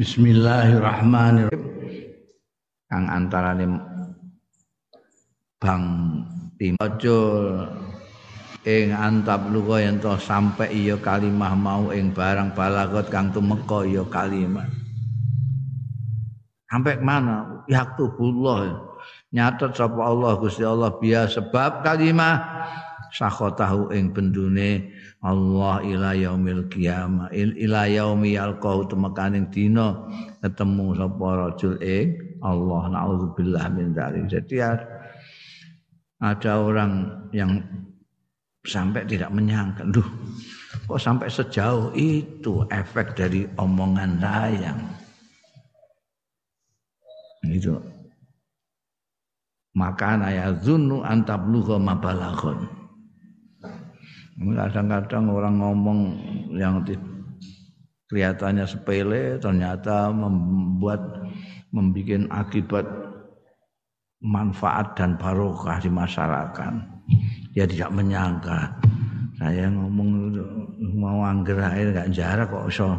Bismillahirrahmanirrahim. Kang antarane bang timocul ing antap luga yen to sampe iya kalimah mau ing barang balagot kang tumeka iya kalimah. Sampai mana? Yaktubullah. Nyatet sapa Allah Gusti Allah biya sebab kalimah sakhotahu ing bendune Allah ila yaumil qiyamah. Ila yaumi yalqau temekaning dina ketemu sapa rajul ing Allah. Naudzubillah min dzalik. Jadi ada orang yang sampai tidak menyangka duh kok sampai sejauh itu efek dari omongan saya? Itu maka ya zunnu antablugha mabalaghun Kadang-kadang orang ngomong yang kelihatannya sepele ternyata membuat membuat akibat manfaat dan barokah di masyarakat. Dia tidak menyangka. Saya ngomong mau angger air nggak jarak kok so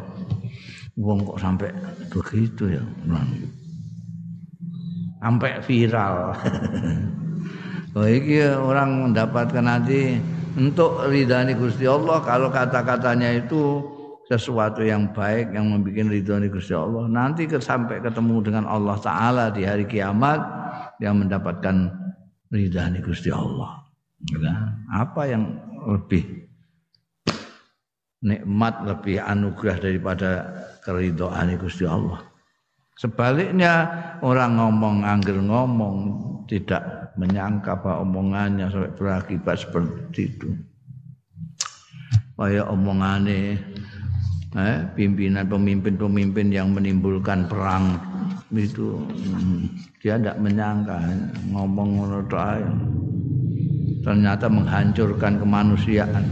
wong kok sampai begitu ya. Sampai viral. Oh, ini orang mendapatkan nanti untuk ridhani Gusti Allah kalau kata-katanya itu sesuatu yang baik yang membuat ridhani Gusti Allah nanti sampai ketemu dengan Allah Taala di hari kiamat yang mendapatkan ridhani Gusti Allah. Nah, apa yang lebih nikmat lebih anugerah daripada keridhaan Gusti Allah? Sebaliknya orang ngomong angger ngomong tidak menyangka bahwa omongannya sampai berakibat seperti itu. Kayak omongannya eh, pimpinan pemimpin-pemimpin yang menimbulkan perang itu hmm, dia tidak menyangka ngomong ngono ternyata menghancurkan kemanusiaan.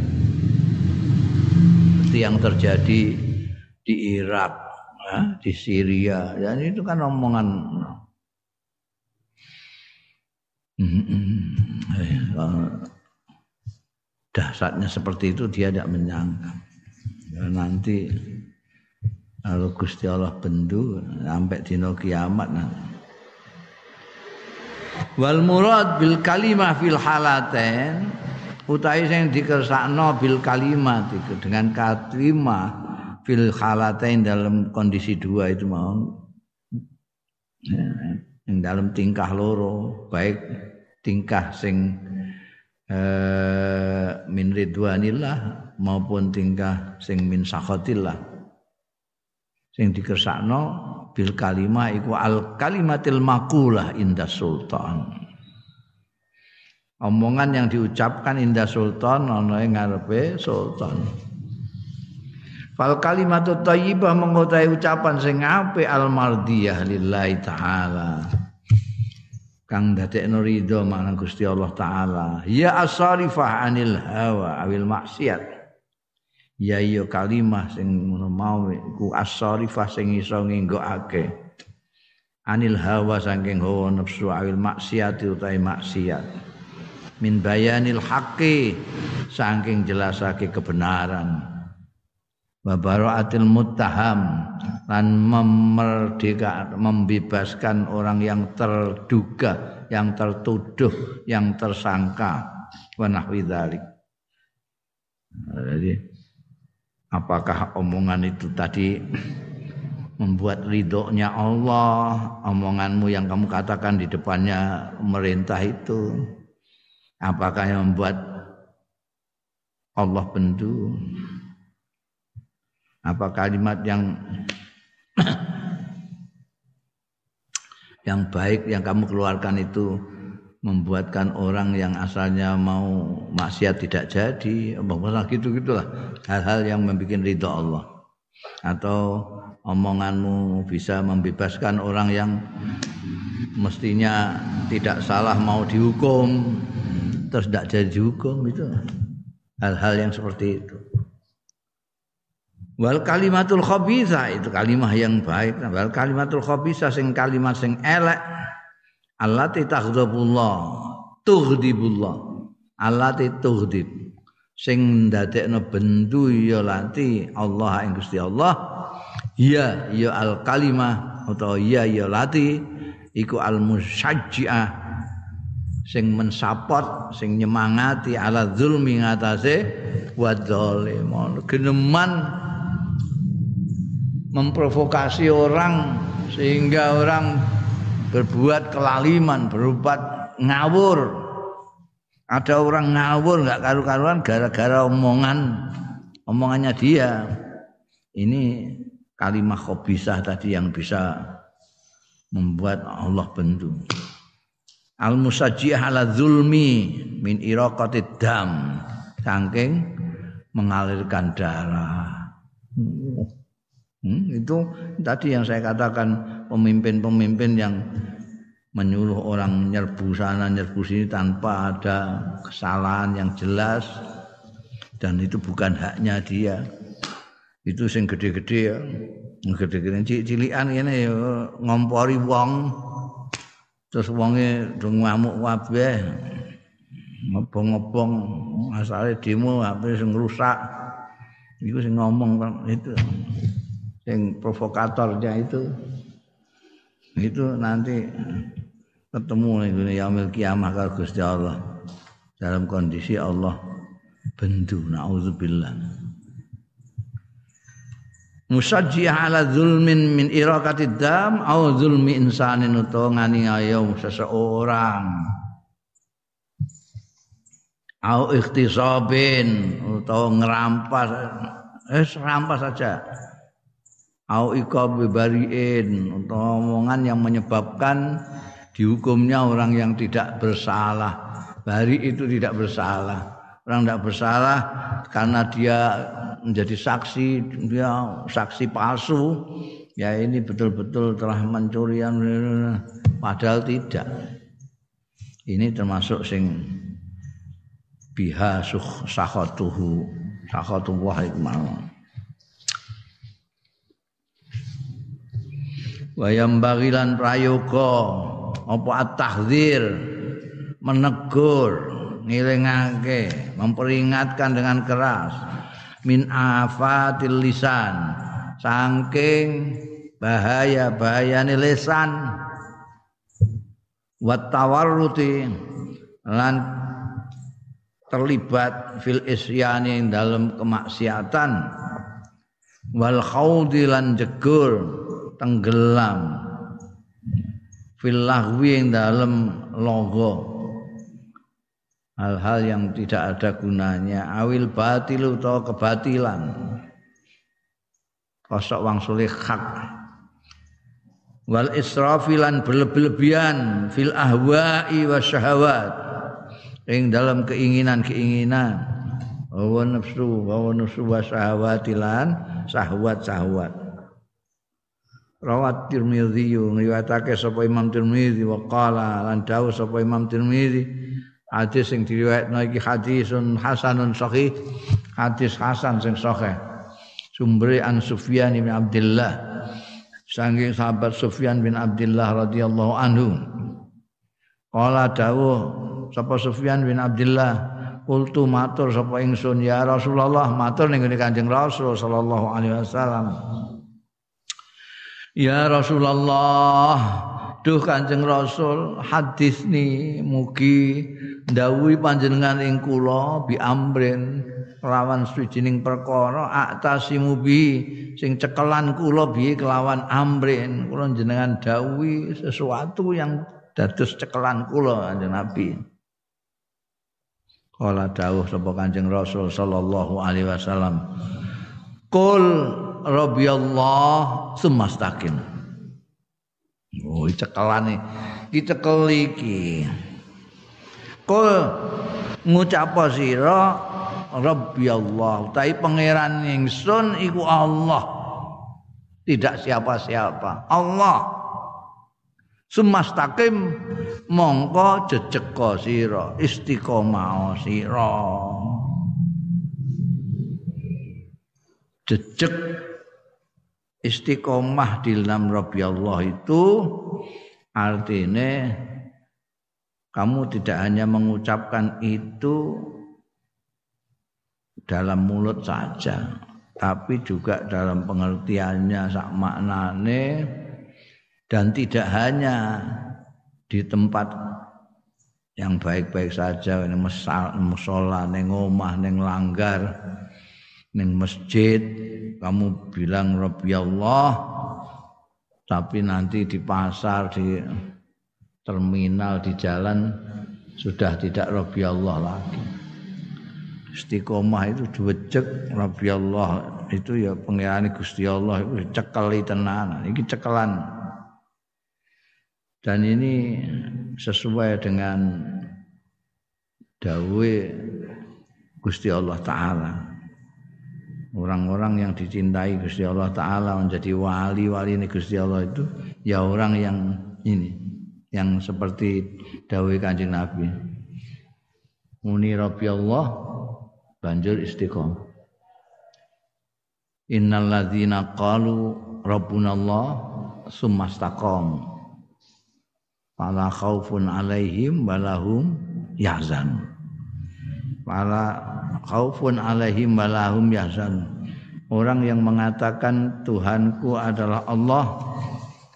Seperti yang terjadi di Irak eh, di Syria. Dan itu kan omongan Dahsyatnya seperti itu dia tidak menyangka. Ya, nanti kalau Gusti Allah bendu sampai dino kiamat nanti. Wal murad bil kalimah fil halaten utai sing dikersakno bil kalimat itu dengan kalimat fil halaten dalam kondisi dua itu mau ya, yang dalam tingkah loro baik tingkah sing eh, min ridwanillah maupun tingkah sing min sakhatillah. Sing dikersakno bil kalimah iku al kalimatil makulah indah sultan. Omongan yang diucapkan indah sultan ana ngarepe sultan. Fal kalimatut thayyibah mengutai ucapan sing apik al mardiyah lillahi taala kang dadekno ridho marang Gusti Allah taala. Ya asarifah anil hawa awil maksiat. Ya iya kalimah sing ngono mau iku asarifah sing iso nginggokake anil hawa saking hawa nafsu awil maksiat utahe maksiat. Min bayanil haqqi saking jelasake kebenaran. Wa baraatil muttaham lan memerdeka membebaskan orang yang terduga yang tertuduh yang tersangka. Wa nahwi dzalik. Jadi apakah omongan itu tadi membuat ridhonya Allah omonganmu yang kamu katakan di depannya pemerintah itu? Apakah yang membuat Allah bendu? Apa kalimat yang yang baik yang kamu keluarkan itu membuatkan orang yang asalnya mau maksiat tidak jadi masalah gitu gitulah hal-hal yang membuat ridho Allah. Atau omonganmu bisa membebaskan orang yang mestinya tidak salah mau dihukum terus tidak jadi dihukum itu hal-hal yang seperti itu Wal kalimatul khabisa itu kalimat yang baik. Wal kalimatul khabisa sing kalimat sing elek. Allati taghdabullah, tughdibullah. Allati tughdib. Sing ndadekno bendu ya lati Allah ing Gusti Allah iya ya al kalimah atau iya ya lati iku al musajjiah sing mensupport sing nyemangati ala zulmi ngatasé wa zalim geneman memprovokasi orang sehingga orang berbuat kelaliman, berbuat ngawur. Ada orang ngawur nggak karu-karuan gara-gara omongan omongannya dia. Ini kalimat khobisah tadi yang bisa membuat Allah bendu. Al musajjih ala zulmi min iraqatid dam. Saking mengalirkan darah. Hmm, itu tadi yang saya katakan pemimpin-pemimpin yang menyuruh orang nyerbu sana nyerbu sini tanpa ada kesalahan yang jelas. Dan itu bukan haknya dia. Itu sing gede-gede ya. Gede-gede cilian ini ya ngompori wong. Terus wonge do ngamuk kabeh. Ngobong-ngobong asale demo apa sing rusak. Iku sing ngomong itu yang provokatornya itu itu nanti ketemu nih yaumil kiamah kalau Gusti Allah. Dalam kondisi Allah bendu naudzubillah. Musajjih ala zulmin min iraqati dam au zulmi insanin utawa nganiaya seseorang. Au ikhtisabin utawa ngerampas eh rampas saja au iqab bariin atau omongan yang menyebabkan dihukumnya orang yang tidak bersalah. Bari itu tidak bersalah. Orang tidak bersalah karena dia menjadi saksi, dia saksi palsu. Ya ini betul-betul telah mencurian padahal tidak. Ini termasuk sing biha suh sakhatuhu sakhatuwah itu mau. Wayam bagilan prayoga apa at-tahdzir menegur ngilingake memperingatkan dengan keras min afatil lisan saking bahaya bahayane lisan wat tawarruti lan terlibat fil isyani dalam kemaksiatan wal khawdi lan jegur tenggelam. Fil lahwi yang dalam logo. Hal-hal yang tidak ada gunanya. Awil batil atau kebatilan. Kosok wang sulih hak wal israfilan berlebih-lebihan fil ahwa'i wa syahawat. Yang dalam keinginan-keinginan. Wa nafsu wa nafsu wa syahawatilan syahwat-syahwat rawat Tirmizi ngriwayatake sapa Imam Tirmizi wa qala lan dawuh sapa Imam Tirmizi hadis sing diriwayatno iki hadisun hasanun sahih hadis hasan sing sahih. Sumber an Sufyan bin Abdullah saking sahabat Sufyan bin Abdullah radhiyallahu anhu. Qala dawuh sapa Sufyan bin Abdullah Kultu matur sapa ingsun ya Rasulullah matur ning Kanjeng Rasul sallallahu alaihi wasallam Ya Rasulullah. Duh Kanjeng Rasul hadis ni mugi ndawuhi panjenengan ing kula bi amrin lawan suwijining perkara aktasimu bi sing cekelan kula bi kelawan amrin. Kula jenengan dawuhi sesuatu yang dados cekelan kula Kanjeng Nabi. Kala dawuh sapa Kanjeng Rasul sallallahu alaihi wasallam Kul rabbiyallah sumastaqim. Oh, cekelane dicekel iki. Kul ngucap sira rabbiyallah, tapi pangeran ingsun iku Allah. Tidak siapa-siapa. Allah. Sumastaqim mongko jejeka sira, istiqomah sira. jejak istiqomah di dalam Rabbi Allah itu artinya kamu tidak hanya mengucapkan itu dalam mulut saja tapi juga dalam pengertiannya sak maknane dan tidak hanya di tempat yang baik-baik saja ini musola neng omah neng langgar neng masjid kamu bilang Rabbi Allah. Tapi nanti di pasar di terminal di jalan sudah tidak Rabbi Allah lagi. Istiqomah itu duwejek Rabbi Allah. Itu ya pengiran Gusti Allah itu cekeli tenan. Ini cekelan. Dan ini sesuai dengan dawe Gusti Allah taala orang-orang yang dicintai Gusti Allah taala menjadi wali-wali ini Gusti Allah itu ya orang yang ini yang seperti dawe Kanjeng Nabi. Muni Rabbi Allah banjur istiqomah. Innal ladzina qalu rabbuna Allah sumastaqam fala khaufun alaihim walahum yahzan fala khaufun alaihim walahum yahzan orang yang mengatakan Tuhanku adalah Allah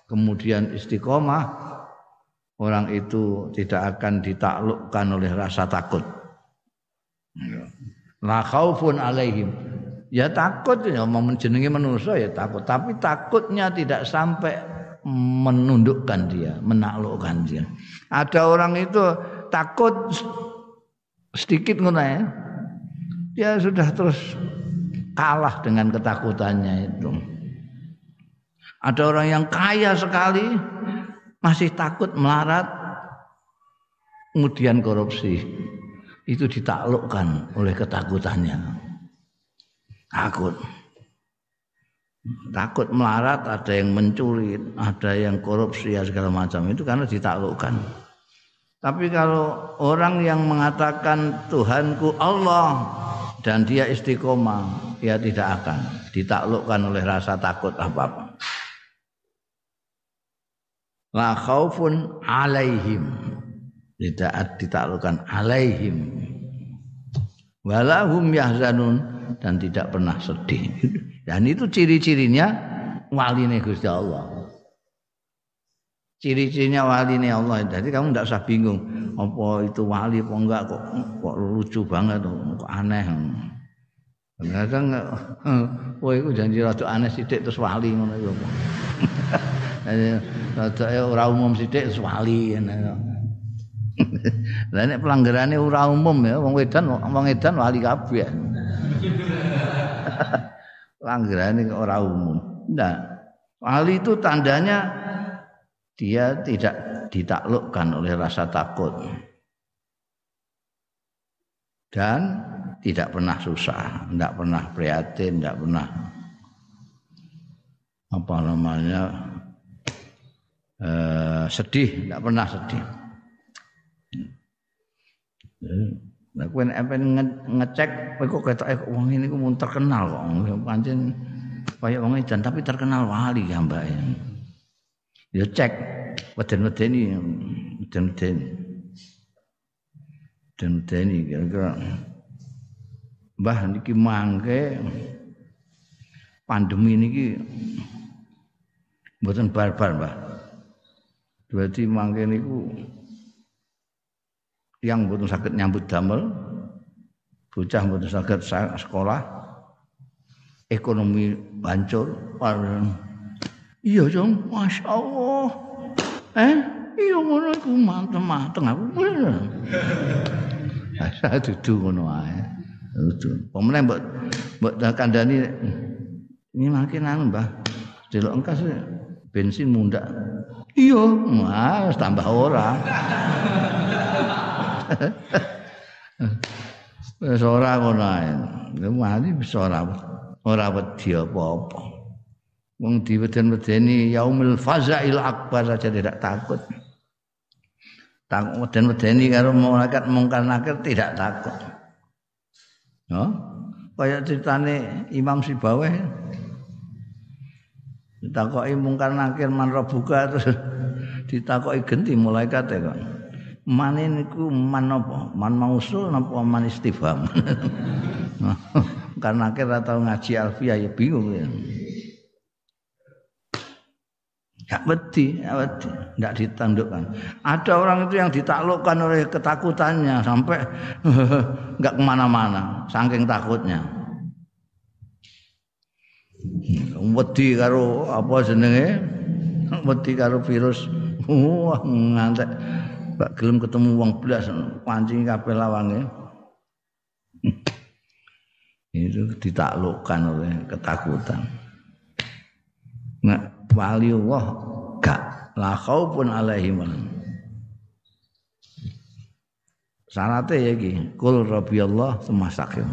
kemudian istiqomah orang itu tidak akan ditaklukkan oleh rasa takut la khaufun alaihim ya takut ya mau menjenengi manusia ya takut tapi takutnya tidak sampai menundukkan dia, menaklukkan dia. Ada orang itu takut sedikit ngono ya. Dia sudah terus kalah dengan ketakutannya itu. Ada orang yang kaya sekali masih takut melarat kemudian korupsi. Itu ditaklukkan oleh ketakutannya. Takut takut melarat, ada yang mencuri, ada yang korupsi segala macam itu karena ditaklukkan. Tapi kalau orang yang mengatakan Tuhanku Allah dan dia istiqomah, ya tidak akan ditaklukkan oleh rasa takut apa-apa. La khaufun alaihim. Tidak ditaklukkan alaihim. Walahum yahzanun dan tidak pernah sedih. Dan itu ciri-cirinya wali Gusti Allah. Ciri-cirinya wali nih Allah. Jadi kamu tidak usah bingung apa itu wali apa enggak kok kok lucu banget kok aneh. Kadang oh itu janji rada aneh sithik terus wali ngono iku. Rada ora umum sithik terus wali Lah nek pelanggarane ora umum ya wong wedan wong edan wali kabeh. Pelanggaran ini orang umum. Nah, wali itu tandanya dia tidak ditaklukkan oleh rasa takut. Dan tidak pernah susah, tidak pernah prihatin, tidak pernah apa namanya eh, sedih, tidak pernah sedih. Nah, kowe nek pengen ngecek kok ketoke wong ini ku mun terkenal kok. Pancen kaya wong edan tapi terkenal wali ya Mbak. Ya cek weden-wedeni weden-weden. Weden-wedeni kira-kira Mbah niki mangke pandemi niki mboten barbar, Mbah. Berarti mangke niku yang butuh sakit nyambut damel bocah butuh sakit sekolah ekonomi hancur iya jong masya Allah eh iya ngono iku manteng aku saya duduk ngono ae duduk pemenang mbok mbok kandhani ini makin anu Mbah delok engkas bensin mundak iya mas tambah ora Wis ora ngono ae. Wis ora ora wedi apa-apa. Wong diweden-wedeni yaumil fazail akbar saja tidak takut. Takut weden-wedeni karo malaikat mungkar nakir tidak takut. No? Kayak ceritane Imam Sibaweh ditakoki mungkar nakir man buka terus ditakoki genti malaikat ya kok. man niku man apa? Man mausul napa man istifham? karena kira tahu ngaji alfiah ya bingung ya. Gak wedi, gak wedi, gak ditandukkan. Ada orang itu yang ditaklukkan oleh ketakutannya sampai gak ke mana-mana, saking takutnya. Wedi karo apa jenenge? Wedi karo virus. Wah, ngantek. Gak gelem ketemu wong blas pancing kabeh lawange. Itu ditaklukkan oleh ketakutan. Nah, wali Allah gak la khaufun alaihim. Syaratnya ya iki kul rabbi Allah semasakin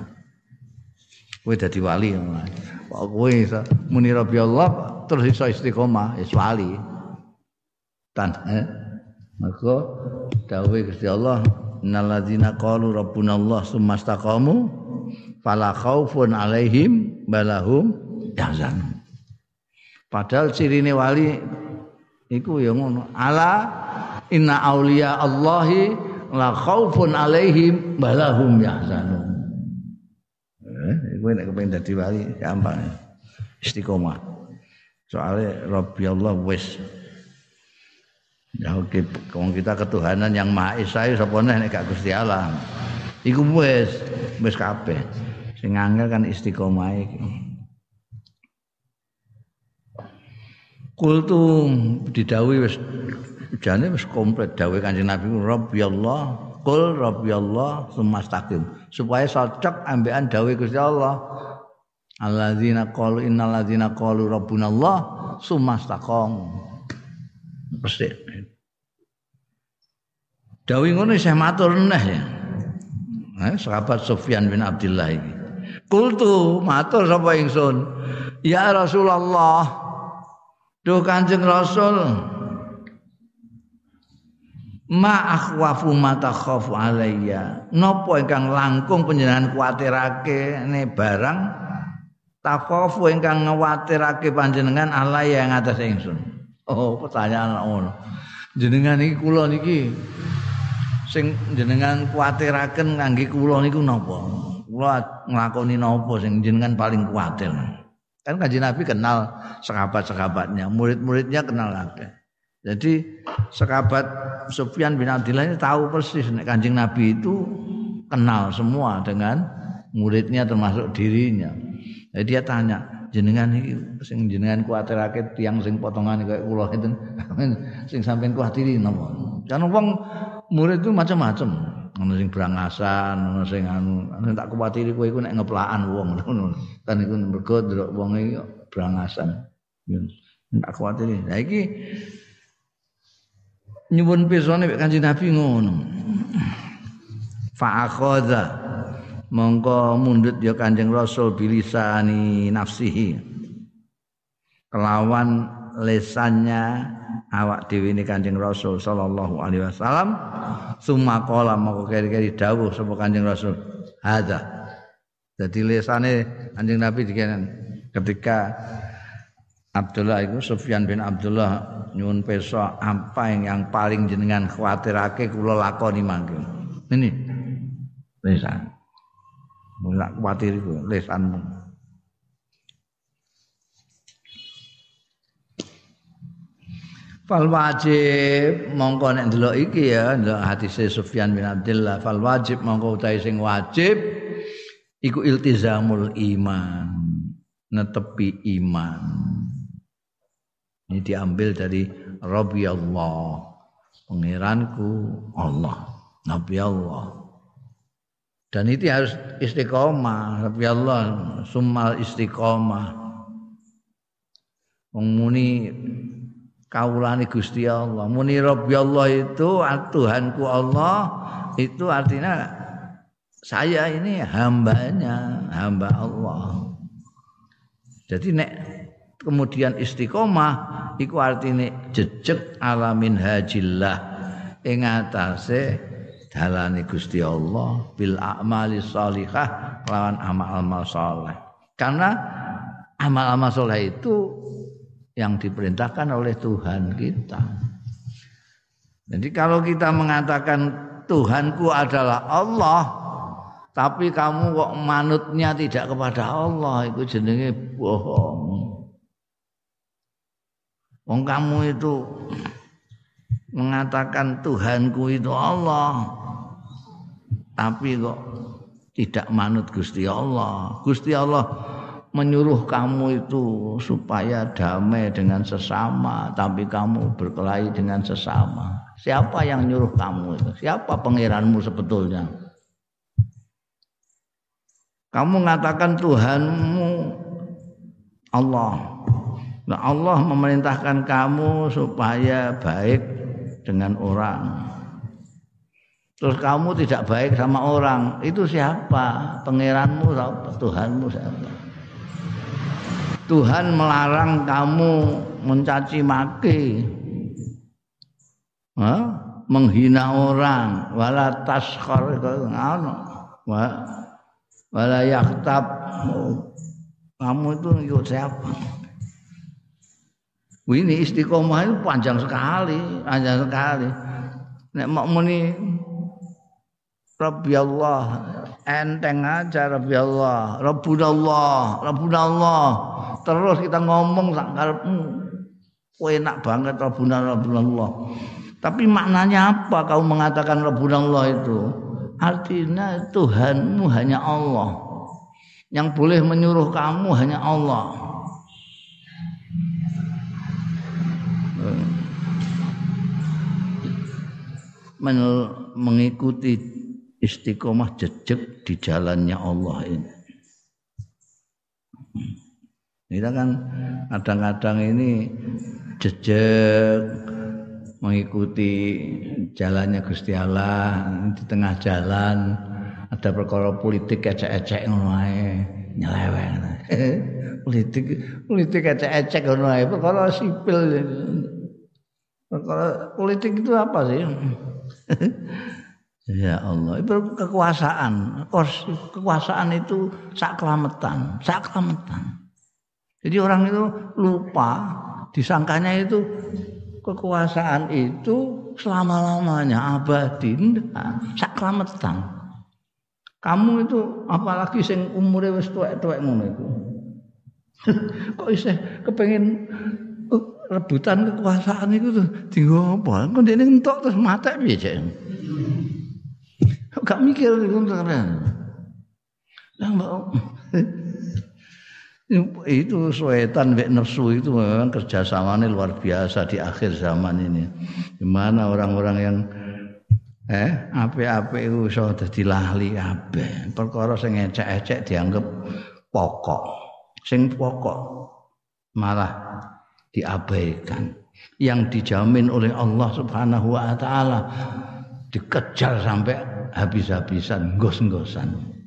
kowe dadi wali kok kowe muni rabbi Allah terus iso istiqomah ya wali. Tan eh? maka dawuh Gusti Allah innalladzina qalu rabbuna Allah sumastaqamu fala khaufun alaihim balahum yahzanun Padahal cirine wali iku ya ngono. Ala inna auliya Allahi la khaufun alaihim balahum yahzanun. Eh, iku nek kepengin dadi wali gampang. Istiqomah. Soalnya Rabbi Allah wis Ya oke, kalau kita ketuhanan yang Maha Esa sapa nek gak Gusti Allah. Iku wis wis kabeh. Sing angel kan istiqomah iki. Kultu didawi wis jane wis komplit. Dawe Kanjeng Nabi Rabbi Allah kul Rabbi Allah sumastaqim. Supaya cocok ambekan dawe Gusti Allah. Alladzina qalu innalladzina qalu rabbuna Allah sumastaqam mesti. Dawe ngono isih matur neh ya. Eh, sahabat Sufyan bin Abdullah iki. Kultu matur sapa ingsun? Ya Rasulullah Duh Kanjeng Rasul Ma akhwafu mata khafu alayya. Napa ingkang langkung panjenengan kuwatirake ne barang takhafu ingkang nguwatirake panjenengan alayya ing atas ingsun. Oh, pertanyaan ngono. Jenengan iki kula niki sing jenengan kuwatiraken kangge kula niku napa? Kula nglakoni napa sing jenengan paling kuwatir? Kan kanji Nabi kenal sekabat-sekabatnya, murid-muridnya kenal kabeh. Jadi sekabat Sufyan bin Abdullah ini tahu persis nek Kanjeng Nabi itu kenal semua dengan muridnya termasuk dirinya. Jadi dia tanya, jenengan iki sing jenengan kuwatirake tiyang sing potongan kayak kula itu sing sampean kuwatiri napa? Kan wong murid itu macam-macam ana sing brangasan ana sing anu. Sing tak kuwatiri kowe iku nek ngeplaan wong. Ngono. Kan iku mergo ndelok wong iki brangasan tak kuwatiri. La iki nyuwun pirsane mek Kanjeng Nabi ngono. Fa akhadha mongko mundut ya Kanjeng Rasul bilisani nafsihi. Kelawan lesannya awak dhewe ini Kanjeng Rasul sallallahu alaihi wasallam. Summa qala moko keri-keri dawuh sapa Kanjeng Rasul. Hadza. Dadi lesane Kanjeng Nabi dikenen ketika Abdullah itu Sufyan bin Abdullah nyuwun pesa apa yang, yang paling jenengan khawatirake kula lakoni mangke ini. Lesan. Mulak kuwatir iku lesanmu Fal wajib mongko nek ndelok iki ya ndelok hadis Sufyan bin Abdullah fal wajib mongko utahe sing wajib iku iltizamul iman netepi iman. Ini diambil dari Rabbi Allah pangeranku Allah Nabi Allah dan itu harus istiqomah Rabbi Allah summal istiqomah. Muni kaulane Gusti Allah. Muni Rabbi Allah itu Tuhanku Allah itu artinya saya ini hambanya, hamba Allah. Jadi nek kemudian istiqomah iku artine jejeg alamin hajillah ing atase dalane Gusti Allah bil a'mali shalihah lawan amal-amal saleh. Karena amal-amal saleh itu yang diperintahkan oleh Tuhan kita. Jadi kalau kita mengatakan Tuhanku adalah Allah, tapi kamu kok manutnya tidak kepada Allah itu jenenge bohong wong kamu itu mengatakan Tuhanku itu Allah tapi kok tidak manut Gusti Allah Gusti Allah menyuruh kamu itu supaya damai dengan sesama tapi kamu berkelahi dengan sesama siapa yang nyuruh kamu itu siapa pangeranmu sebetulnya kamu mengatakan Tuhanmu Allah. Nah, Allah memerintahkan kamu supaya baik dengan orang. Terus kamu tidak baik sama orang, itu siapa? Pangeranmu siapa? Tuhanmu siapa? Tuhan melarang kamu mencaci maki. Hah? menghina orang. Wala taskhar ngono. Wala yaktab kamu itu ikut siapa? Ini istiqomah itu panjang sekali panjang sekali. Nek mau muni Rabbi Allah enteng aja Rabbi Allah. Rabbuna Allah Rabbuna Allah terus kita ngomong sak karepmu enak banget Rabbuna Rabbuna Allah tapi maknanya apa kau mengatakan Rabbuna Allah itu Artinya Tuhanmu hanya Allah. Yang boleh menyuruh kamu hanya Allah. Men mengikuti istiqomah jejak di jalannya Allah ini. Kita kan kadang-kadang ini jejak mengikuti jalannya Gusti Allah di tengah jalan ada perkara politik ecek-ecek ngono ae nyeleweng. Politik politik ecek-ecek ngono ae perkara sipil. Perkara politik itu apa sih? Ya Allah itu kekuasaan. Kekuasaan itu sak kelametan sak kelametan jadi orang itu lupa disangkanya itu kekuasaan itu selama-lamanya abadi sak klametan kamu itu apalagi sing umure wis tuwek-tuwek ngono iku. Kok isih kepengin uh, rebutan kekuasaan itu tuh? Tinggal apa? Kok dene entok terus mata cek? Gak mikir iku keren mbak itu setan wek nafsu itu memang kerjasamanya luar biasa di akhir zaman ini. Gimana orang-orang yang eh ape-ape itu iso dadi lahli kabeh. Perkara sing ecek-ecek dianggap pokok. Sing pokok malah diabaikan. Yang dijamin oleh Allah Subhanahu wa taala dikejar sampai habis-habisan, gos-gosan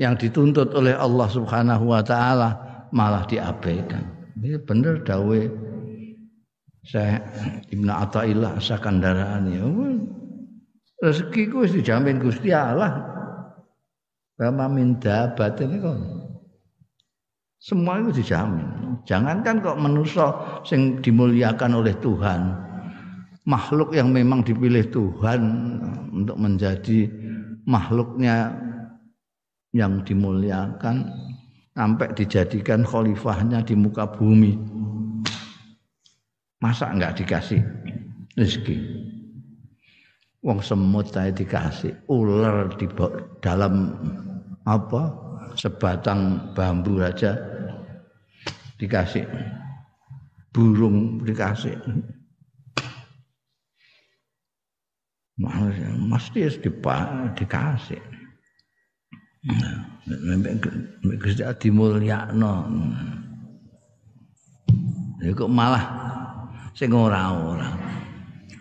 yang dituntut oleh Allah Subhanahu wa taala malah diabaikan. Ini benar dawe saya Ibnu Athaillah Sakandarani. Rezeki ku dijamin Gusti Allah. Rama min dabat ini kok. Semua itu dijamin. Jangankan kok manusia sing dimuliakan oleh Tuhan. Makhluk yang memang dipilih Tuhan untuk menjadi makhluknya yang dimuliakan sampai dijadikan khalifahnya di muka bumi. Masa enggak dikasih rezeki? Wong semut saya dikasih, ular di dalam apa? Sebatang bambu aja dikasih. Burung dikasih. Mesti dikasih. Gusti dimulyakno. Ya kok malah sing ora-ora.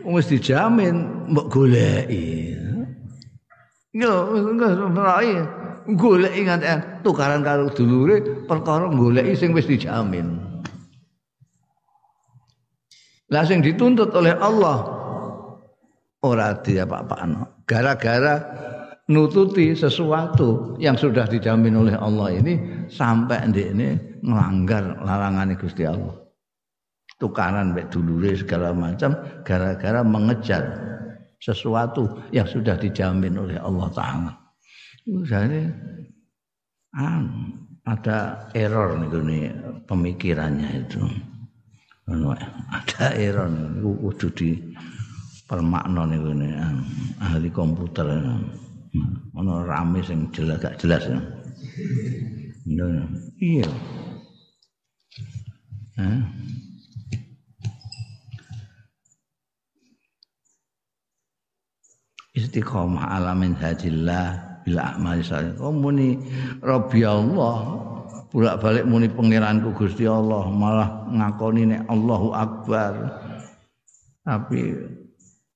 Wis dijamin mbok goleki. Yo merai goleki nganti tukaran karo dulure perkara goleki sing wis dijamin. Lah sing dituntut oleh Allah ora diapa-apakno. Gara-gara nututi sesuatu yang sudah dijamin oleh Allah ini sampai ini melanggar larangan Gusti Allah. Tukaran baik dulure segala macam gara-gara mengejar sesuatu yang sudah dijamin oleh Allah taala. Jadi ada error nih pemikirannya itu. Ada error kudu di permakna niku ahli komputer. Ono rame sing jelas gak jelas. Ya. Iya. Istiqomah alamin hajillah bila amali salih. Oh muni Rabbi Allah bolak balik muni pangeranku Gusti Allah malah ngakoni nek Allahu Akbar. Tapi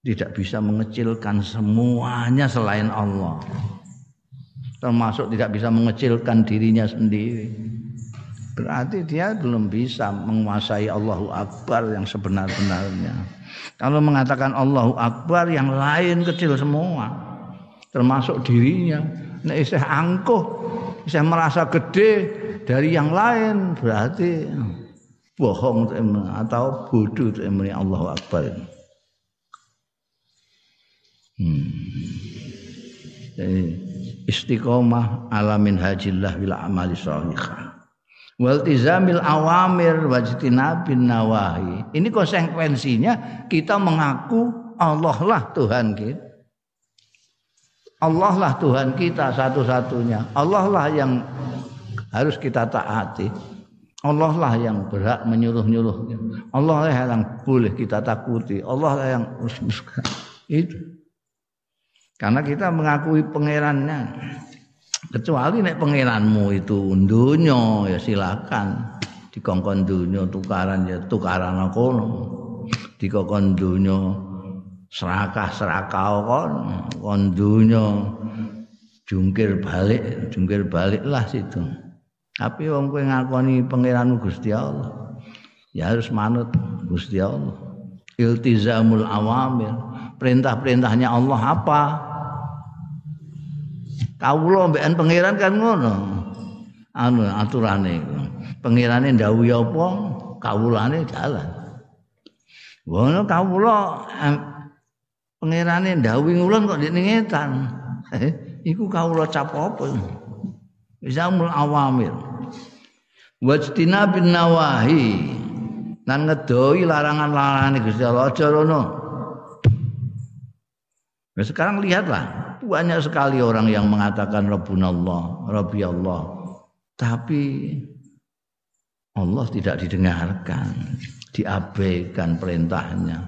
tidak bisa mengecilkan semuanya selain Allah. Termasuk tidak bisa mengecilkan dirinya sendiri. Berarti dia belum bisa menguasai Allahu Akbar yang sebenar-benarnya. Kalau mengatakan Allahu Akbar yang lain kecil semua. Termasuk dirinya. Nek isih angkuh, isih merasa gede dari yang lain berarti bohong atau bodoh Allahu Akbar. Hmm. Istiqomah alamin hajillah bila amali salihah waltizamil awamir wajtinabin nawahi. Ini konsekuensinya kita mengaku Allah lah Tuhan kita. Allah lah Tuhan kita satu-satunya. Allah lah yang harus kita taati. Allah lah yang berhak menyuruh-nyuruh. Allah lah yang boleh kita takuti. Allah lah yang itu. Karena kita mengakui pangerannya. Kecuali nek pangeranmu itu dunya ya silakan. Dikongkon dunya tukaran ya tukaran kono. Dikongkon dunya serakah serakah kon kon dunya jungkir balik jungkir balik lah situ. Tapi wong kowe ngakoni pangeranmu Gusti Allah ya harus manut Gusti Allah. Iltizamul awamir. Perintah-perintahnya Allah apa Kawula mbekan pangeran kan ngono. Anu aturane. Pangerane ndawuhi apa, kawulane jalan. Wono kawula pangerane ndawuhi ngulon kok ndek ngetan. Iku kawula cap apa? Zamul awamir. Wajtina bin nawahi. Nan ngedoi larangan-larangan Gusti Allah aja rono. Nah, sekarang lihatlah banyak sekali orang yang mengatakan Rabbunallah, Rabbi Allah. Tapi Allah tidak didengarkan, diabaikan perintahnya,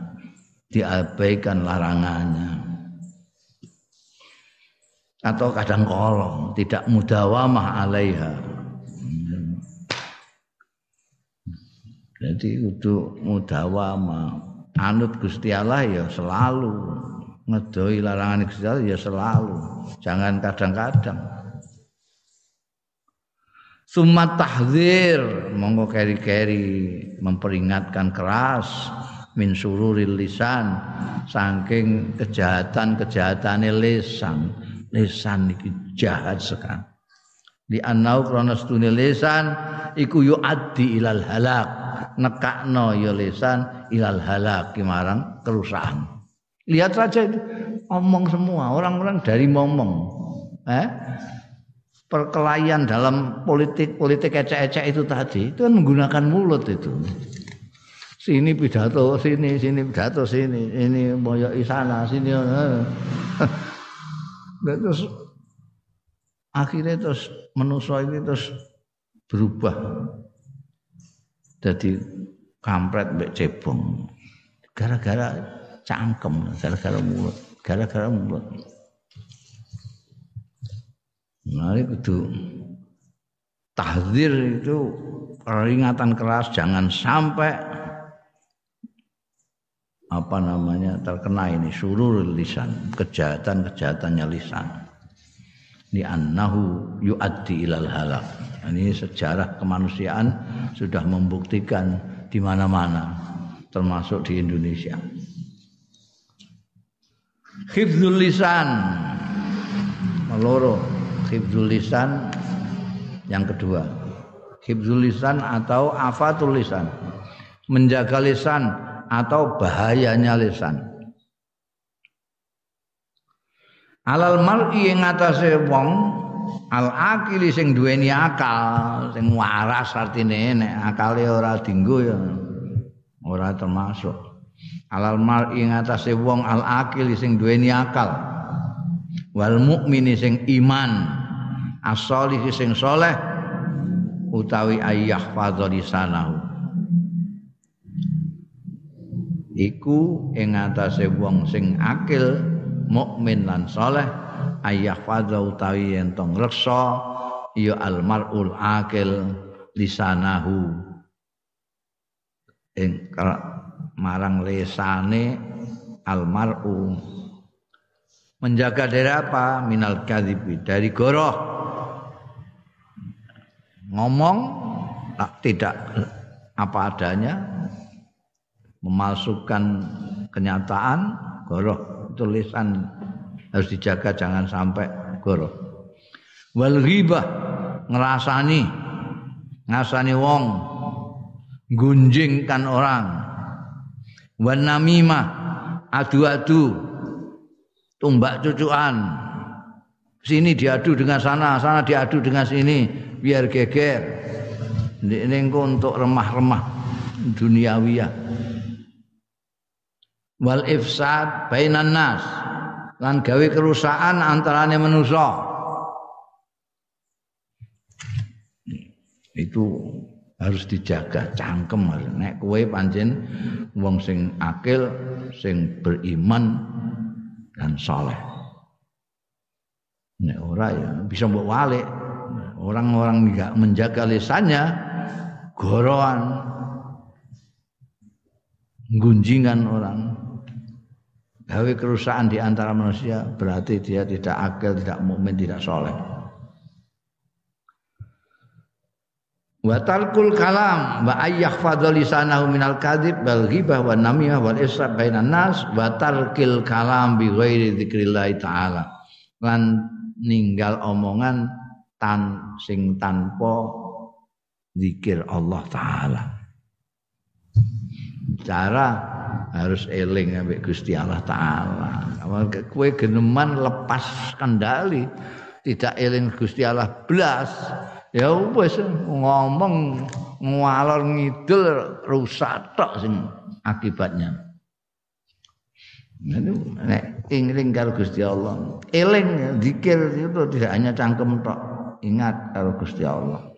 diabaikan larangannya. Atau kadang kolong, tidak mudawamah alaiha. Jadi untuk mudawamah anut Gusti Allah ya selalu ngedoi larangan Gusti ya selalu, jangan kadang-kadang. Sumat tahzir monggo keri-keri memperingatkan keras min sururil lisan saking kejahatan-kejahatan lisan. Lisan iki jahat sekali. Di anau krana stune lisan iku yuaddi ilal halak. Nekakno ya lisan ilal halak marang kerusakan. Lihat saja itu omong semua orang-orang dari ngomong. Eh? Perkelahian dalam politik politik ecek-ecek itu tadi itu kan menggunakan mulut itu. Sini pidato, sini sini pidato, sini ini moyo sana, sini. Eh. terus akhirnya terus menuso ini terus berubah jadi kampret mbek cebong gara-gara cangkem gara-gara mulut. Gara-gara mulut. Nah itu. Tahdir itu peringatan keras jangan sampai apa namanya terkena ini suruh lisan kejahatan kejahatannya lisan. Di annahu yuaddi ilal halak. Ini sejarah kemanusiaan sudah membuktikan di mana-mana termasuk di Indonesia hifdzul lisan. Loro hifdzul lisan yang kedua. Hifdzul lisan atau afatul lisan. Menjaga lisan atau bahayanya lisan. Alal mar'i ing atase wong al akili sing duweni akal sing waras artine nek akale ora dinggo ya ora termasuk alal mar'i ing atase wong al akili sing duweni akal. Wal mukmini sing iman. As-solih sing soleh. Utawi ayyah fadzalisanahu iku ing atase wong sing akil mukmin lan saleh ayah fadha utawi yen tong reksa ya almarul akil lisanahu. Ing marang lesane almaru menjaga dari apa? Minal kadhibi dari goroh. Ngomong tidak apa adanya memalsukan kenyataan goroh tulisan harus dijaga jangan sampai goroh. Wal ghibah ngerasani ngasani wong gunjingkan orang wan namimah. Adu-adu. Tumbak cucuan sini diadu dengan sana sana diadu dengan sini. Biar geger. Ini untuk remah-remah duniawiyah. Wal ifsad bainan nas. Lan gawe kerusakan antarane manusia itu harus dijaga cangkem nek kowe pancen wong sing akil sing beriman dan soleh. Nek ora ya bisa mbok walik. Orang-orang enggak menjaga lisannya goroan gunjingan orang. Gawe kerusakan di antara manusia berarti dia tidak akil, tidak mukmin, tidak soleh. Wa talkul kalam wa ayyah fadlisanahu minal kadhib wal ghibah wa namimah wal israf bainan nas wa tarkil kalam bi ghairi dzikrillah taala. Lan ninggal omongan tan sing tanpa zikir Allah taala. Cara harus eling ambek Gusti Allah taala. Kowe geneman lepas kendali, tidak eling Gusti Allah blas. Ya wis ngomong ngalor ngidul rusak tok sing akibatnya. Itu nek eling karo Gusti Allah. Eling zikir itu tidak hanya cangkem tok. Ingat karo Gusti Allah.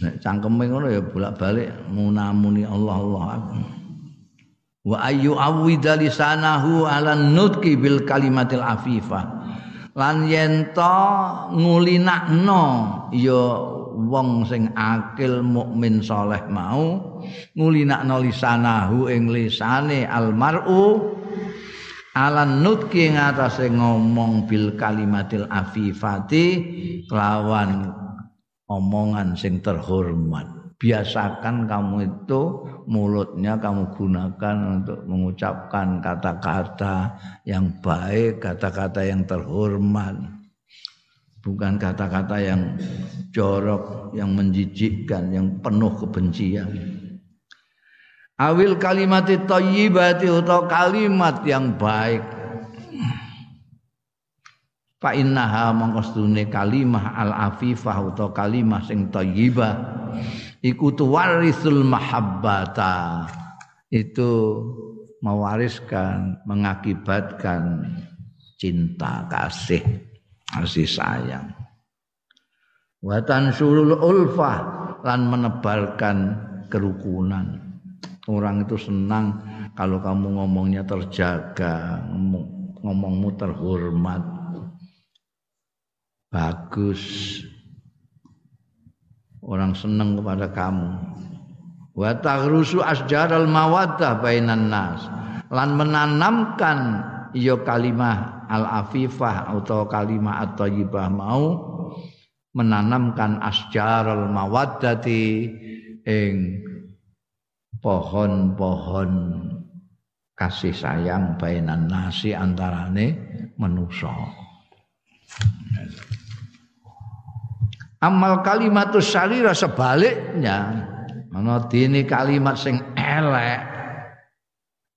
Nek cangkeme ngono ya bolak-balik munamuni Allah Allah. Wa ayu awwida lisanahu ala nutqi bil kalimatil afifah. Lan yen to ngulinakno ya wong sing akil mukmin saleh mau ngulinakno lisanahu ing lisane almar'u ala nutqi ngatasé ngomong bil kalimatil afifati kelawan omongan sing terhormat. Biasakan kamu itu mulutnya kamu gunakan untuk mengucapkan kata-kata yang baik, kata-kata yang terhormat. Bukan kata-kata yang jorok, yang menjijikkan, yang penuh kebencian. Awil kalimat thayyibati atau kalimat yang baik fa innaha mangkostune kalimah al afifah utawa kalimah sing thayyibah iku tuwarisul mahabbata. Itu mewariskan mengakibatkan cinta kasih kasih sayang. Watan sulul ulfah lan menebalkan kerukunan. Orang itu senang kalau kamu ngomongnya terjaga ngomongmu terhormat. Bagus orang senang kepada kamu. Wa taghrusu asjaral mawaddah bainan nas. Lan menanamkan iyo kalimah al afifah atau kalimah at-thayyibah mau menanamkan asjaral mawaddati ing pohon-pohon kasih sayang bainan nasi antarane manusia Amal kalimatus syarira sebaliknya. Dene kalimat sing elek?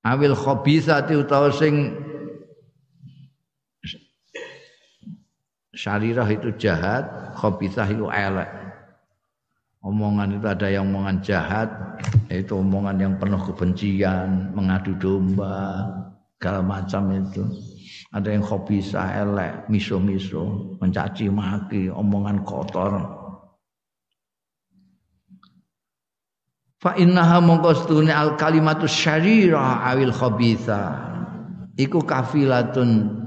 Awil khabithati utawa sing syarirah itu jahat khabithah itu elek. Omongan itu ada yang omongan jahat itu omongan yang penuh kebencian mengadu domba segala macam itu ada yang khabithah elek miso-miso mencaci maki omongan kotor. Fa innaha mongko al kalimatu syarira awil khabitha. Iku kafilatun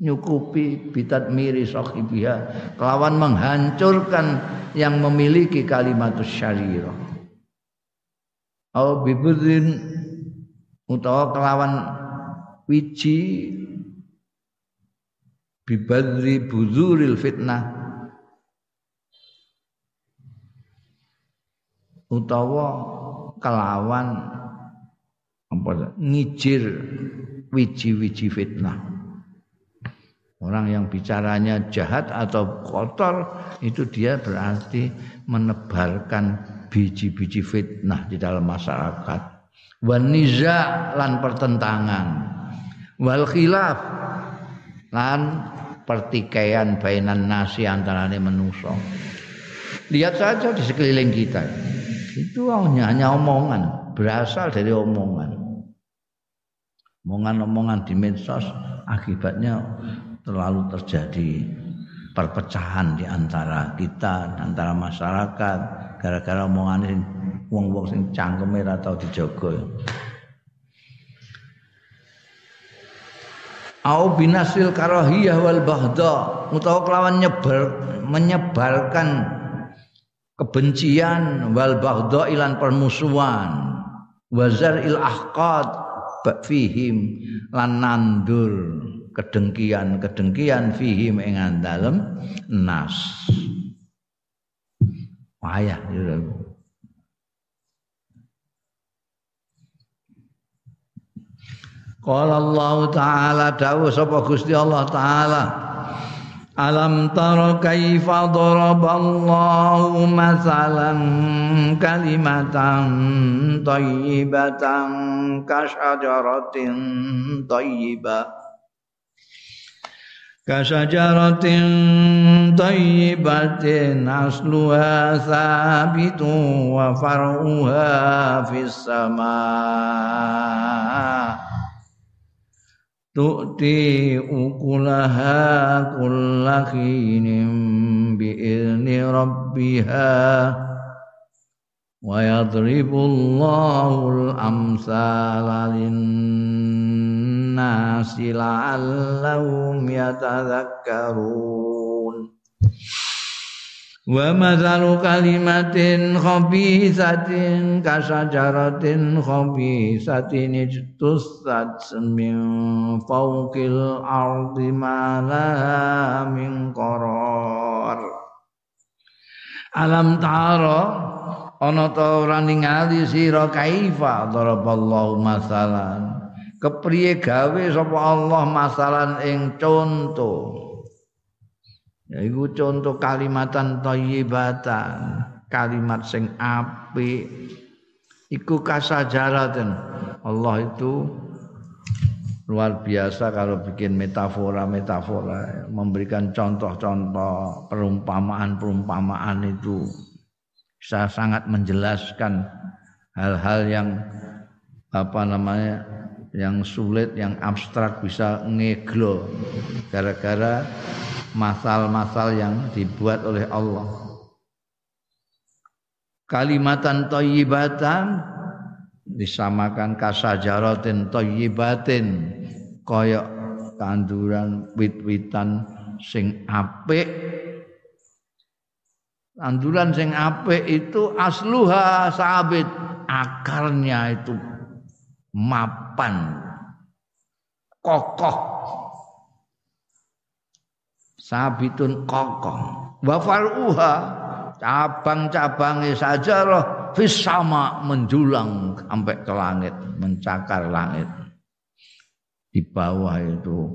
nyukupi bitat miri sahibiha kelawan menghancurkan yang memiliki kalimat syarira. Au bibudin utawa kelawan wiji bibadri buzuril fitnah utawa kelawan apa ngijir wiji-wiji fitnah. Orang yang bicaranya jahat atau kotor itu dia berarti menebarkan biji-biji fitnah di dalam masyarakat. Wan niza lan pertentangan. Wal khilaf lan pertikaian bainan nasi antarane manusia. Lihat saja di sekeliling kita. Itu hanya, hanya omongan, berasal dari omongan. Omongan-omongan di medsos akibatnya terlalu terjadi perpecahan di antara kita, antara masyarakat gara-gara omongan ini wong-wong sing cangkeme atau dijogo. Au binasil karahiyah wal bahda. Utawa kelawan nyebar menyebarkan kebencian wal baghdha ilan permusuhan. Wazar il ahqad fihim lan nandur kedengkian kedengkian fihim ing dalem nas. Wayah Qala Allah Ta'ala dawuh sapa Gusti Allah Ta'ala Alam tara kaifa daraballahu masalan kalimatan thayyibatan kasyajaratin thayyibah thayyibatin asluha sabitun wa far'uha fis tu'ti ukulaha kulla khinin bi'izni rabbiha wa yadribu Allahul amsala linnasi la'allahum yatadhakkarun Wa mathalu kalimatin khabisatin kasajaratin khabisatin ijtussat min fawqil ardi ma min qarar Alam tara ana ta ora ningali sira kaifa? Daraballahu masalan kepriye gawe sapa Allah masalan ing contoh Ya iku contoh kalimatan thayyibatan, kalimat sing apik. Iku kasajaraten. Allah itu luar biasa kalau bikin metafora-metafora, memberikan contoh-contoh perumpamaan-perumpamaan itu bisa sangat menjelaskan hal-hal yang apa namanya yang sulit, yang abstrak bisa ngeglo gara-gara masal-masal yang dibuat oleh Allah. Kalimatan thayyibatan disamakan kasajaratin thayyibatin kaya tanduran wit-witan sing apik tanduran sing apik itu asluha sabit akarnya itu mapan kokoh sabitun kokoh wa faruha cabang-cabangnya sajarah fis sama menjulang sampai ke langit mencakar langit. Di bawah itu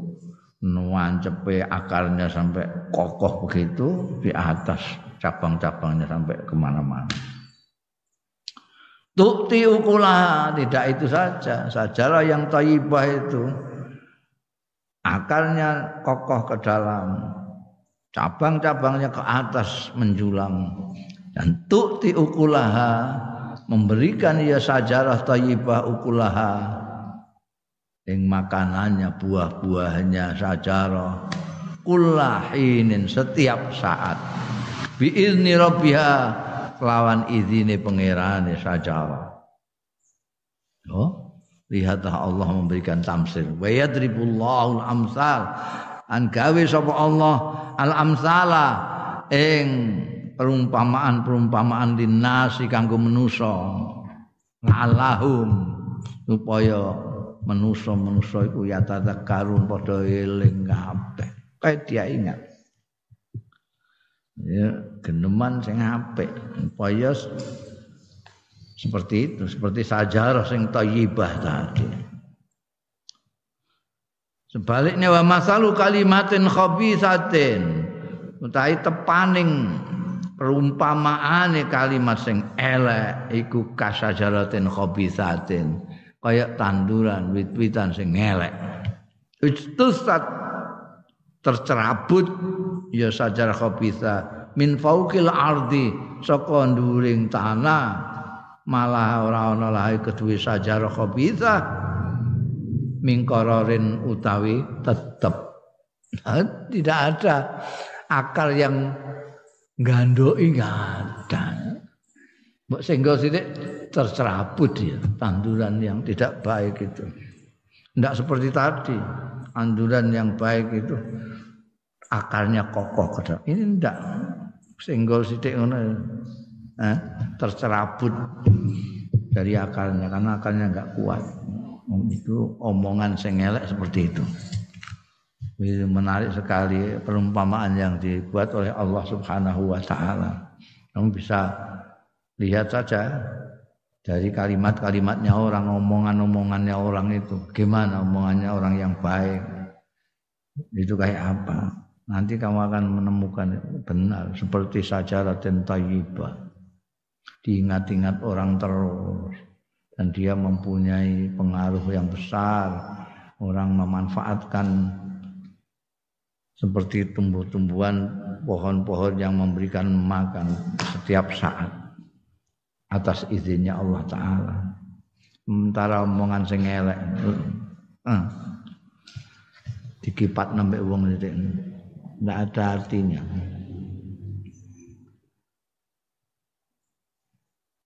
nuancepe akarnya sampai kokoh begitu di atas cabang-cabangnya sampai ke mana-mana. Tukti ukulah tidak itu saja. Sajarah yang taibah itu. Akarnya kokoh ke dalam, cabang-cabangnya ke atas menjulang dan tukti ukulaha memberikan ia sajarah taibah ukulaha yang makanannya buah-buahnya sajarah kullahinin setiap saat biizni rabbiha kelawan izine pangerane saja. Oh, lihatlah Allah memberikan tamsil. Wa yadribullahu al-amsal. An gawe sapa Allah al-amsala ing perumpamaan-perumpamaan dinasi kanggo manusa. La'allahum supaya manusa-manusa iku ya tadzakkarun padha eling kabeh. Kayak dia ingat ya geneman sing apik upaya seperti itu seperti sajarah sing thayyibah tadi sebaliknya wa masalu kalimatin khabisatin. Utahe tepaning perumpamaane kalimat sing elek iku kasajaratin khabisatin. Kaya tanduran wit-witan sing elek. Ujtusat tercerabut ya sajar khabitha min fauqil ardi saka nduring tanah. Malah ora ana lae kedue sajar khabitha mingkororin utawi tetep tidak ada akar yang gandoki enggak ada Mbok sehingga sithik tercerabut dia tanduran yang tidak baik itu. Tidak seperti tadi, tanduran yang baik itu akarnya kokoh. Ini ndak singgol sithik ngono. Eh, tercerabut dari akarnya karena akarnya enggak kuat. Itu omongan sing elek seperti itu. Menarik sekali perumpamaan yang dibuat oleh Allah Subhanahu wa taala. Kamu bisa lihat saja dari kalimat-kalimatnya orang, omongan-omongannya orang itu. Gimana omongannya orang yang baik? Itu kayak apa? nanti kamu akan menemukan benar seperti saja Raden Tayyibah diingat-ingat orang terus dan dia mempunyai pengaruh yang besar. Orang memanfaatkan seperti tumbuh-tumbuhan pohon-pohon yang memberikan makan setiap saat atas izinnya Allah Ta'ala. Sementara omongan sing elek eh, dikipat nambah wong itu tidak ada artinya.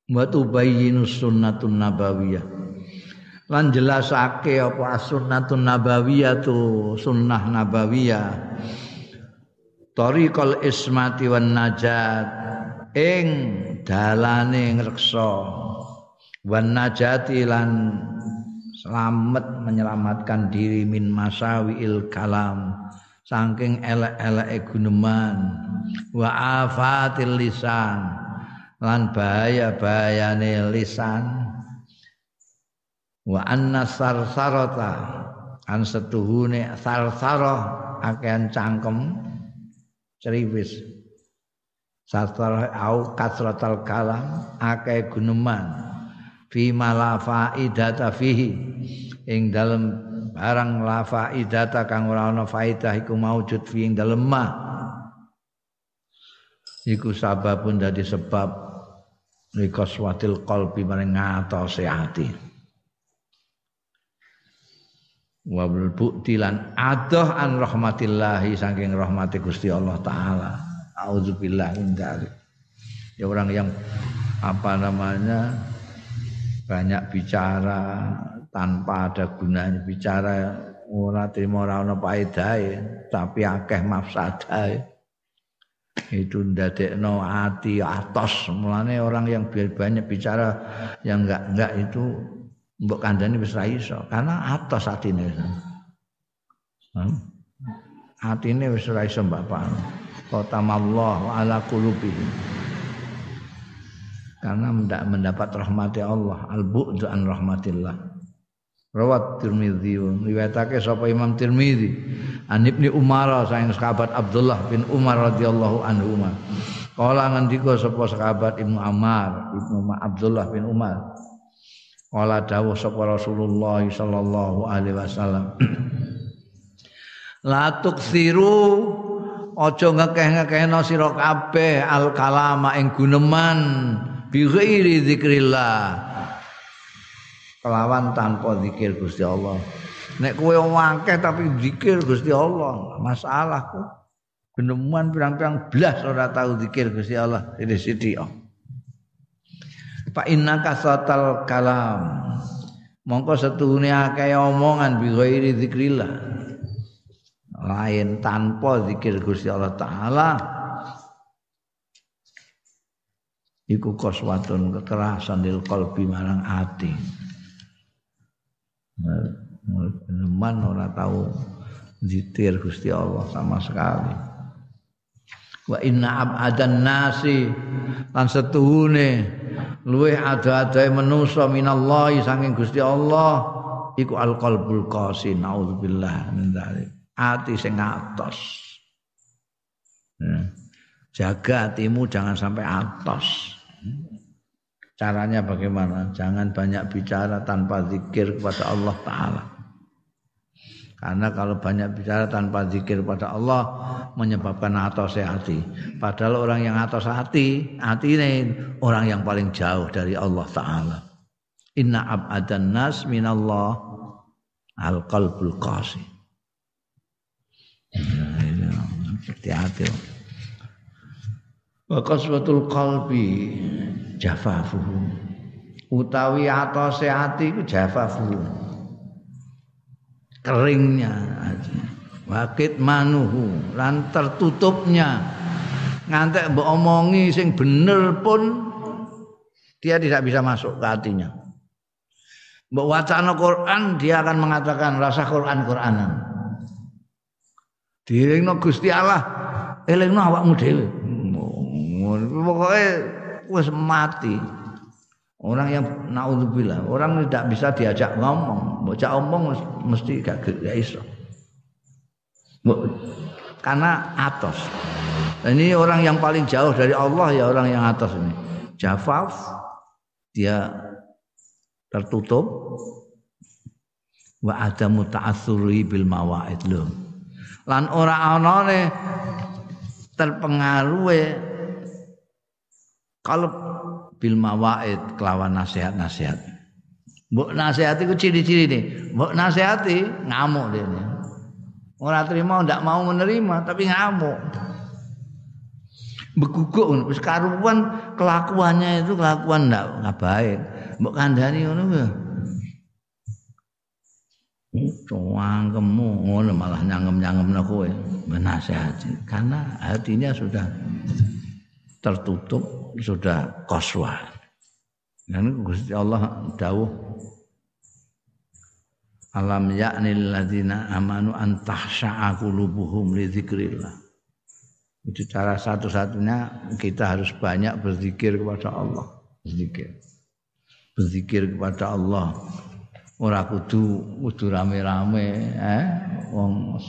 Wa tubayyinu sunnatun nabawiyah. Lan jelasake apa sunnatun nabawiyah tu sunnah nabawiyah. Tariqal ismati wan najat. Ing dalane ngreksa. Wan najati lan selamat menyelamatkan diri min masawiil kalam. Saking elek-eleke guneman. Wa afatil lisan lan bahaya-bahayane lisan. Wa anna sarsarata an setuhune sarsarah akehan cangkem ceriwis. Sarsarah au kasratal kalam akeh guneman. Fi malafa idata fihi ing dalem barang la faidata kang ora ana faidah iku maujud fi ing dalem ma. Iku sababun dadi sebab likoswatil qalbi maring ngatose ati wa buktilan adoh an rahmatillahi saking rahmati Gusti Allah taala. Auzubillah min ya orang yang apa namanya banyak bicara tanpa ada gunanya bicara ora terima ora ana paedahe tapi akeh mafsadahe itu ndadekno ati atos. Mulane orang yang banyak bicara yang enggak enggak itu mbok kandhani wis ra iso. Karena atos atine. Hmm? atine wis ra iso bapak qatamallahu ala qulubihim. Karena tidak mendapat rahmati Allah al-bu'du an rahmatillah Rawat Tirmidzi riwayatake sapa Imam Tirmidzi an Ibnu Umar saking sahabat Abdullah bin Umar radhiyallahu anhu Kala ngendika sapa sahabat Ibnu Ammar, Ibnu Abdullah bin Umar. Kala dawuh sapa Rasulullah sallallahu alaihi wasallam. La tuksiru aja ngekeh-ngekehno sira kabeh al kalama ing guneman bi ghairi zikrillah. Kelawan tanpa zikir Gusti Allah. Nek kowe wangke tapi zikir Gusti Allah, masalahku genemuan pirang-pirang belas ora tahu zikir Gusti Allah ini sithik oh. Fa inna kasatal kalam. Mongko setuhune akeh omongan bi ghairi zikrillah. Lain tanpa zikir Gusti Allah taala. Iku koswatun kekerasan dil qalbi marang ati Geneman ora tahu zikir Gusti Allah sama sekali wa inna abadan nasi lan setuhune luweh ada-adae manusa minallahi saking Gusti Allah iku alqalbul qasi naudzubillah min dzalik ati sing atos jaga hatimu jangan sampai atos caranya bagaimana jangan banyak bicara tanpa zikir kepada Allah taala karena kalau banyak bicara tanpa zikir pada Allah menyebabkan atos hati. Padahal orang yang atos hati, hati ini orang yang paling jauh dari Allah Taala. Inna abadan nas minallah al qalbul qasi. Hati-hati. Wa qaswatul qalbi jafafuhu. Utawi atose ati ku jafafuhu. Keringnya. Wakit manuhu. Lan tertutupnya. Ngantek mbok omongi sing bener pun dia tidak bisa masuk ke hatinya. Mbok wacana Quran dia akan mengatakan rasa Quran Quranan. Dielingno Gusti Allah elingno awakmu dhewe pokoke wis mati Orang yang naudzubillah, orang tidak bisa diajak ngomong, bocah ngomong mesti gak gak iso. Karena atas. Ini orang yang paling jauh dari Allah ya orang yang atas ini. Jafaf dia tertutup wa ada muta'assuri bil mawaid. Lan ora anane terpengaruh kalau bil mawaid kelawan nasihat-nasihat. Mbok nasihati ku ciri-ciri nih. Mbok nasihati ngamuk dia nih. Orang terima ndak mau menerima tapi ngamuk. Beguguk wis karuan kelakuannya itu kelakuan ndak nggak baik. Mbok kandhani ngono ya. kemu ngono malah nyangem-nyangemno kowe menasehati karena hatinya sudah tertutup sudah koswa. Dan Gusti Allah dawuh Alam ya'nil ladzina amanu an tahsha'a qulubuhum li dzikrillah. Itu cara satu-satunya kita harus banyak berzikir kepada Allah, berzikir. Berzikir kepada Allah. Ora kudu kudu rame-rame, eh wong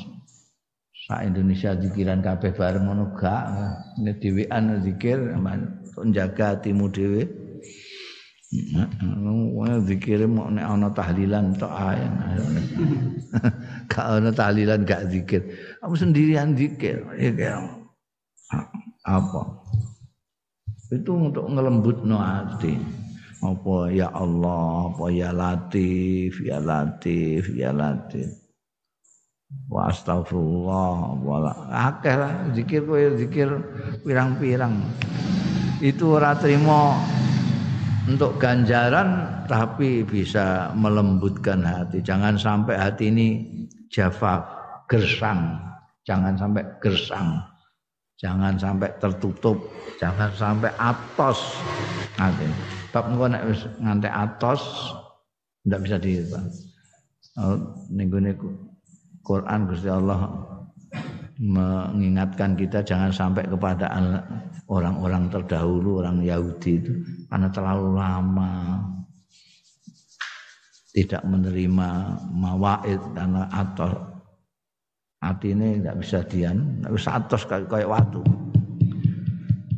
sak Indonesia zikiran kabeh bareng ngono gak. Nek dhewean zikir njaga hatimu dhewe Wah zikir mau nek ana tahlilan tok ae. Gak ana tahlilan gak zikir. Aku sendirian zikir. Ya apa? Itu untuk ngelembutno hati. Apa ya Allah, apa ya Latif, ya Latif, ya Latif. Wa astagfirullah wala akeh lah zikir kowe zikir pirang-pirang itu ora terima untuk ganjaran tapi bisa melembutkan hati. Jangan sampai hati ini jaffa, gersang. Jangan sampai gersang. Jangan sampai tertutup, jangan sampai atos. Nanti. Bab engko nek nganti atos ndak bisa di oh, ning Quran Gusti Allah mengingatkan kita jangan sampai kepada orang-orang terdahulu orang Yahudi itu karena terlalu lama tidak menerima mawaid karena atau hati ini tidak bisa dian tidak bisa atos kayak, kayak waktu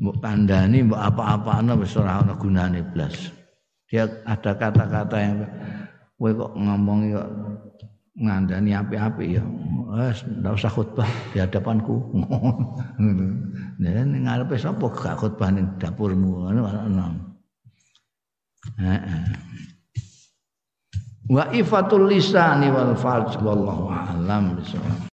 mbok kandhani mbok apa-apane wis ora ana gunane blas. Dia ada kata-kata yang kowe kok ngomong kok ngandani api-api ya. Wes ndak usah khutbah di hadapanku. Nek ngarepe sapa gak khutbah ning dapurmu ngono ana. Heeh. Wa ifatul lisani wal farj wallahu a'lam bisawab.